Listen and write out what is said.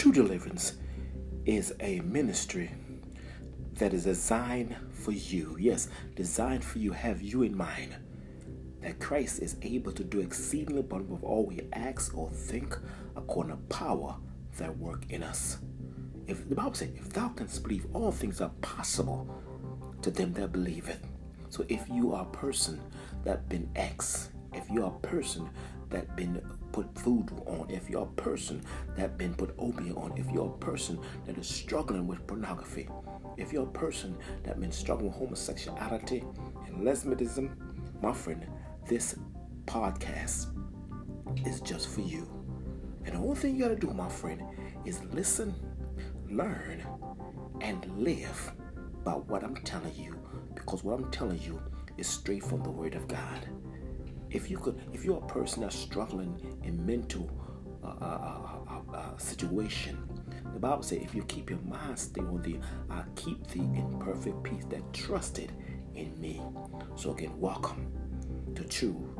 True Deliverance is a ministry that is designed for you. Yes, designed for you, have you in mind. That Christ is able to do exceedingly abundantly of all we ask or think according to power that work in us. If the Bible says, if thou canst believe, all things are possible to them that believe it. So if you are a person that been X, if you are a person that been put voodoo on, if you're a person that been put obeah on, if you're a person that is struggling with pornography, if you're a person that been struggling with homosexuality and lesbianism, my friend, this podcast is just for you. And the only thing you gotta do, my friend, is listen, learn, and live by what I'm telling you. Because what I'm telling you is straight from the Word of God. If you could, if you're a person that's struggling in mental uh, uh, uh, uh situation, the Bible says, if you keep your mind stayed on thee, I keep thee in perfect peace that trusted in me. So again, welcome to true.